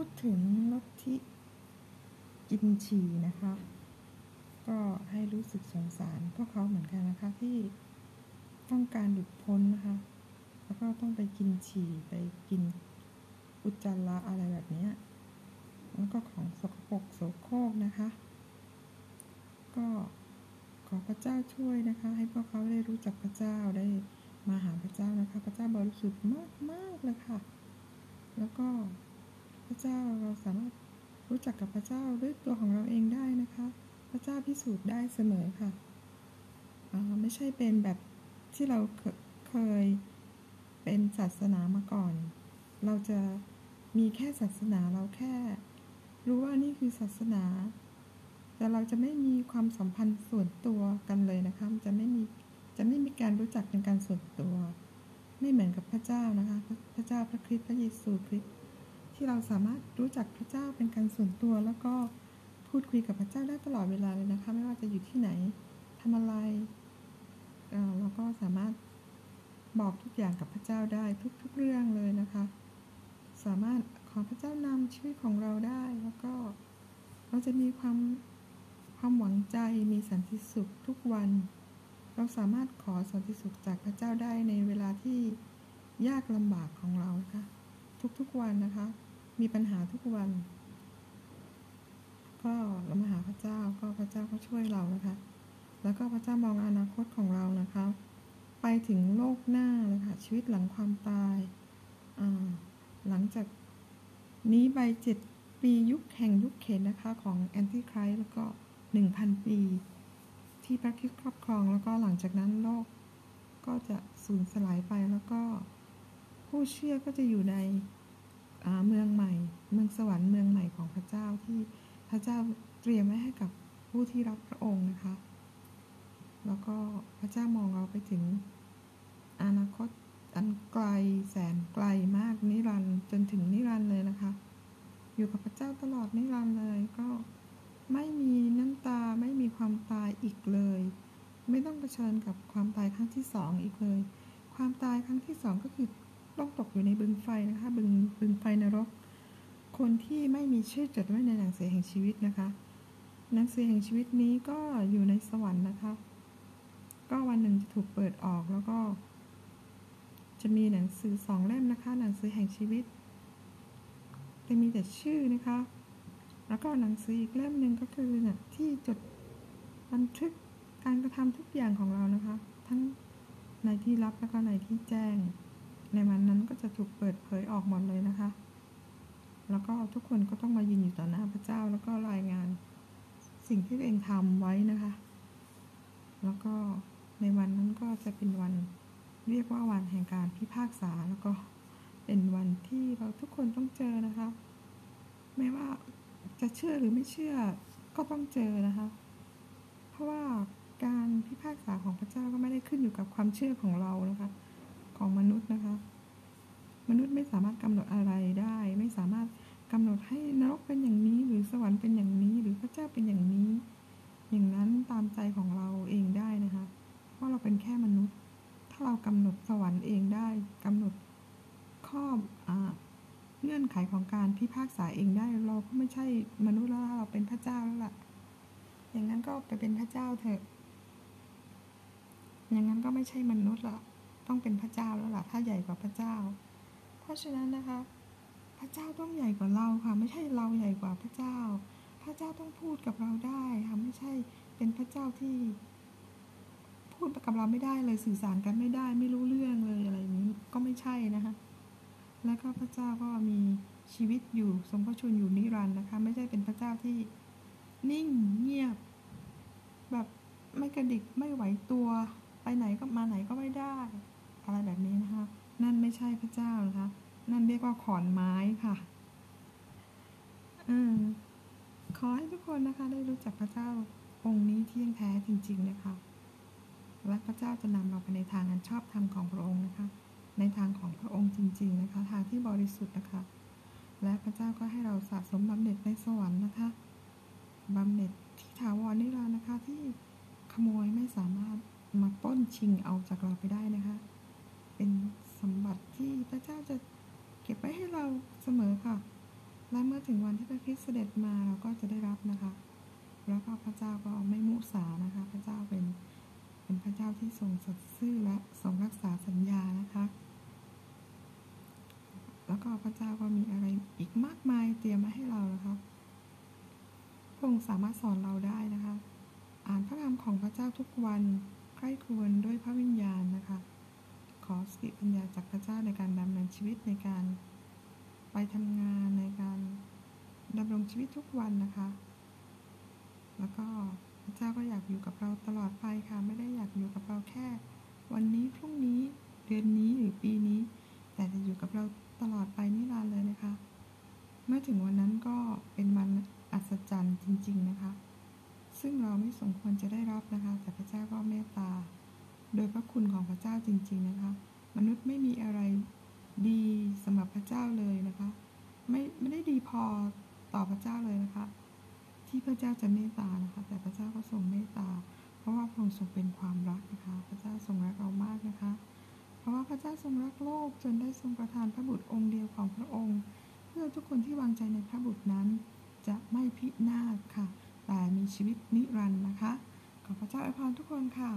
พูดถึงลัทธิกินฉี่นะคะ ก็ให้รู้สึกสงสารพวกเขาเหมือนกันนะคะที่ต้องการหลุดพ้นนะคะ แล้วก็ต้องไปกินฉี่ไปกินอุจจาระอะไรแบบนี้แล้วก็ของสกปรกโสโครกนะคะ ก็ขอพระเจ้าช่วยนะคะ ให้พวกเขาได้รู้จักพระเจ้าได้มาหาพระเจ้านะคะ พระเจ้าบริสุทธิ์มากมากเลยค่ะ แล้วก็ พระเจ้าเราสามารถรู้จักกับพระเจ้าด้วยตัวของเราเองได้นะคะ พระเจ้าพิสูจน์ได้เสมอค่ะไม่ใช่เป็นแบบที่เราเคยเป็นศาสนามาก่อน เราจะมีแค่ศาสนาเราแค่ รู้ว่านี่คือศาสนา แต่เราจะไม่มีความสัมพันธ์ส่วนตัวกันเลยนะคะจะไม่มีจะไม่มีการรู้จักเป็นการส่วนตัว ไม่เหมือนกับพระเจ้านะคะ พระเจ้าพระคริสต์พระเยซูคริสต์ ที่เราสามารถรู้จักพระเจ้าเป็นการส่วนตัว แล้วก็พูดคุยกับพระเจ้าได้ตลอดเวลาเลยนะคะ ไม่ว่าจะอยู่ที่ไหนทำอะไรเราก็สามารถบอกทุกอย่างกับพระเจ้าได้ทุกๆเรื่องเลยนะคะ สามารถขอพระเจ้านำชีวิตของเราได้แล้วก็เราจะมีความความหวังใจมีสันติสุขทุกวัน เราสามารถขอสันติสุขจากพระเจ้าได้ในเวลาที่ยากลำบากของเรานะคะ ทุกๆวันนะคะ มีปัญหาทุกวัน ก็เรามาหาพระเจ้าก็พระเจ้าก็ช่วยเรานะคะ แล้วก็พระเจ้ามองอนาคตของเรานะคะ ไปถึงโลกหน้าเลยค่ะชีวิตหลังความตายหลังจากนี้ไปเจ็ดปียุคแห่งยุคเข็นนะคะของแอนติไครส์แล้วก็หนึ่งพันปี ที่พระคิดครอบครองแล้วก็หลังจากนั้นโลกก็จะสูญสลายไปแล้วก็ผู้เชื่อก็จะอยู่ใน ระเจ้าเตรียมไว้ให้กับผู้ที่รักพระองค์นะคะ แล้วก็พระเจ้ามองเราไปถึงอนาคตอันไกลแสนไกลมากนิรันด์จนถึงนิรันด์เลยนะคะ อยู่กับพระเจ้าตลอดนิรันด์เลยก็ไม่มีน้ำตาไม่มีความตายอีกเลย ไม่ต้องเผชิญกับความตายครั้งที่สองอีกเลย ความตายครั้งที่สองก็คือต้องตกอยู่ในบึงไฟนะคะ บึงบึงไฟนรก คนที่ไม่มีชื่อจดไว้ในหนังสือแห่งชีวิตนะคะ หนังสือแห่งชีวิตนี้ก็อยู่ในสวรรค์นะคะ ก็วันหนึ่งจะถูกเปิดออกแล้วก็ จะมีหนังสือสองเล่มนะคะ หนังสือแห่งชีวิตจะมีแต่ชื่อนะคะ แล้วก็หนังสืออีกเล่มหนึ่งก็คือเนี่ยที่จดบันทึกการกระทำทุกอย่างของเรานะคะ ทั้งในที่ลับแล้วก็ในที่แจ้ง ในวันนั้นก็จะถูกเปิดเผยออกหมดเลยนะคะ แล้วก็ทุกคนก็ต้องมายืนอยู่ต่อหน้าพระเจ้า แล้วก็รายงานสิ่งที่ตัวเองทำไว้นะคะ แล้วก็ในวันนั้นก็จะเป็นวันเรียกว่าวันแห่งการพิพากษาแล้วก็เป็นวันที่เราทุกคนต้องเจอนะคะ ไม่ว่าจะเชื่อหรือไม่เชื่อก็ต้องเจอนะคะ เพราะว่าการพิพากษาของพระเจ้าก็ไม่ได้ขึ้นอยู่กับความเชื่อของเรานะคะ ของมนุษย์นะคะ มนุษย์ไม่สามารถกำหนดอะไรได้ ไม่สามารถ กำหนดให้นรกเป็นอย่างนี้ หรือสวรรค์เป็นอย่างนี้ หรือพระเจ้าเป็นอย่างนี้ อย่างนั้นตามใจของเราเองได้นะคะ เพราะเราเป็นแค่มนุษย์ ถ้าเรากำหนดสวรรค์เองได้กำหนดข้ออเงื่อนไขของการพิพากษาเองได้ เราก็ไม่ใช่มนุษย์แล้วเราเป็นพระเจ้าแล้วล่ะ อย่างนั้นก็ไปเป็นพระเจ้าเถอะ อย่างนั้นก็ไม่ใช่มนุษย์ละต้องเป็นพระเจ้าแล้วล่ะ ถ้าใหญ่กว่าพระเจ้า เพราะฉะนั้นนะคะ ระเจ้าต้องใหญ่กว่าเราค่ะ ไม่ใช่เราใหญ่กว่าพระเจ้า พระเจ้าต้องพูดกับเราได้ค่ะไม่ใช่เป็นพระเจ้าที่ พูดกับเราไม่ได้เลยสื่อสารกันไม่ได้ ไม่รู้เรื่องเลยอะไรนี้ก็ไม่ใช่นะคะ แล้วก็พระเจ้าก็มีชีวิตอยู่ทรงพระชนอยู่นิรันดร์นะคะ ไม่ใช่เป็นพระเจ้าที่นิ่งเงียบ แบบไม่กระดิกไม่ไหวตัวไปไหนก็ นั่นเรียกว่าขอนไม้ค่ะอขอให้ทุกคนนะคะ ได้รู้จักพระเจ้าองค์นี้ที่ยงแท้จริง ๆ นะคะ และพระเจ้าจะนำเราไปในทางอันชอบธรรมของพระองค์นะคะ ในทางของพระองค์จริง ๆ นะคะ ทางที่บริสุทธิ์นะคะ และพระเจ้าก็ให้เราสะสมบำเหน็จในสวรรค์นะคะบำเหน็จที่ถาวรนิรันดร์นะคะ ที่ขโมยไม่สามารถมาป้นชิงเอาจากเราไปได้นะคะ เป็นสมบัติที่พระเจ้าจะ เก็บไว้ให้เราเสมอค่ะ และเมื่อถึงวันที่พระคริสต์เสด็จมาเราก็จะได้รับนะคะแล้วก็พระเจ้าก็ไม่มุสานะคะ พระเจ้าเป็นเป็นพระเจ้าที่ทรงสัตย์ซื่อและทรงรักษาสัญญานะคะ แล้วก็พระเจ้าก็มีอะไรอีกมากมายเตรียมมาให้เรานะคะพระองค์สามารถสอนเราได้นะคะ อ่านพระคำของพระเจ้าทุกวันใคร่ควญด้วยพระวิญญาณนะคะ ขอสติปัญญาจากพระเจ้าในการดำเนิน ชีวิตในการไปทำงานในการดำรงชีวิตทุกวันนะคะ แล้วก็พระเจ้าก็อยากอยู่กับเราตลอดไปค่ะ ไม่ได้อยากอยู่กับเราแค่ วันนี้พรุ่งนี้เดือนนี้หรือปีนี้ แต่จะอยู่กับเราตลอดไปนิรันดร์เลยนะคะ เมื่อถึงวันนั้นก็เป็นวันอัศจรรย์จริง ๆนะคะ ซึ่งเราไม่สมควรจะได้รับนะคะ แต่พระเจ้าก็เมตตา โดยพระคุณของพระเจ้าจริง ๆนะคะ มนุษย์ไม่มีอะไร ดีสำหรับพระเจ้าเลยนะคะ ไม่ไม่ได้ดีพอต่อพระเจ้าเลยนะคะ ที่พระเจ้าจะเมตตานะคะ แต่พระเจ้าก็ทรงเมตตา เพราะว่าพระองค์ทรงเป็นความรักนะคะ พระเจ้าทรงรักเรามากนะคะ เพราะว่าพระเจ้าทรงรักโลกจนได้ทรงประทานพระบุตรองค์เดียวของพระองค์ เพื่อทุกคนที่วางใจในพระบุตรนั้น จะไม่พินาศค่ะ แต่มีชีวิตนิรันดร์นะคะขอพระเจ้าอวยพรทุกคนค่ะ